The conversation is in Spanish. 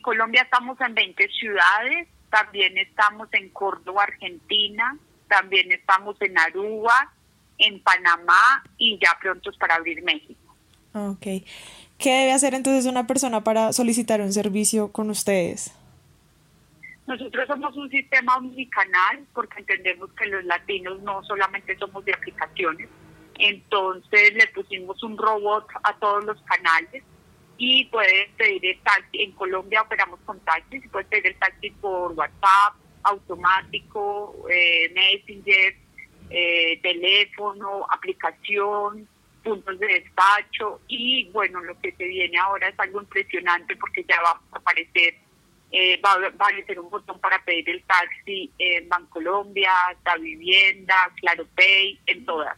Colombia estamos en 20 ciudades, también estamos en Córdoba, Argentina, también estamos en Aruba, en Panamá y ya prontos para abrir México. Ok. ¿Qué debe hacer entonces una persona para solicitar un servicio con ustedes? Nosotros somos un sistema omnicanal porque entendemos que los latinos no solamente somos de aplicaciones, entonces le pusimos un robot a todos los canales y puedes pedir el taxi. En Colombia operamos con taxis puedes pedir el taxi por WhatsApp, automático, eh, Messenger, eh, teléfono, aplicación, puntos de despacho y bueno, lo que se viene ahora es algo impresionante porque ya va a aparecer, eh, va, va, a aparecer un botón para pedir el taxi en Bancolombia, Da Vivienda, Claro Pay, en todas.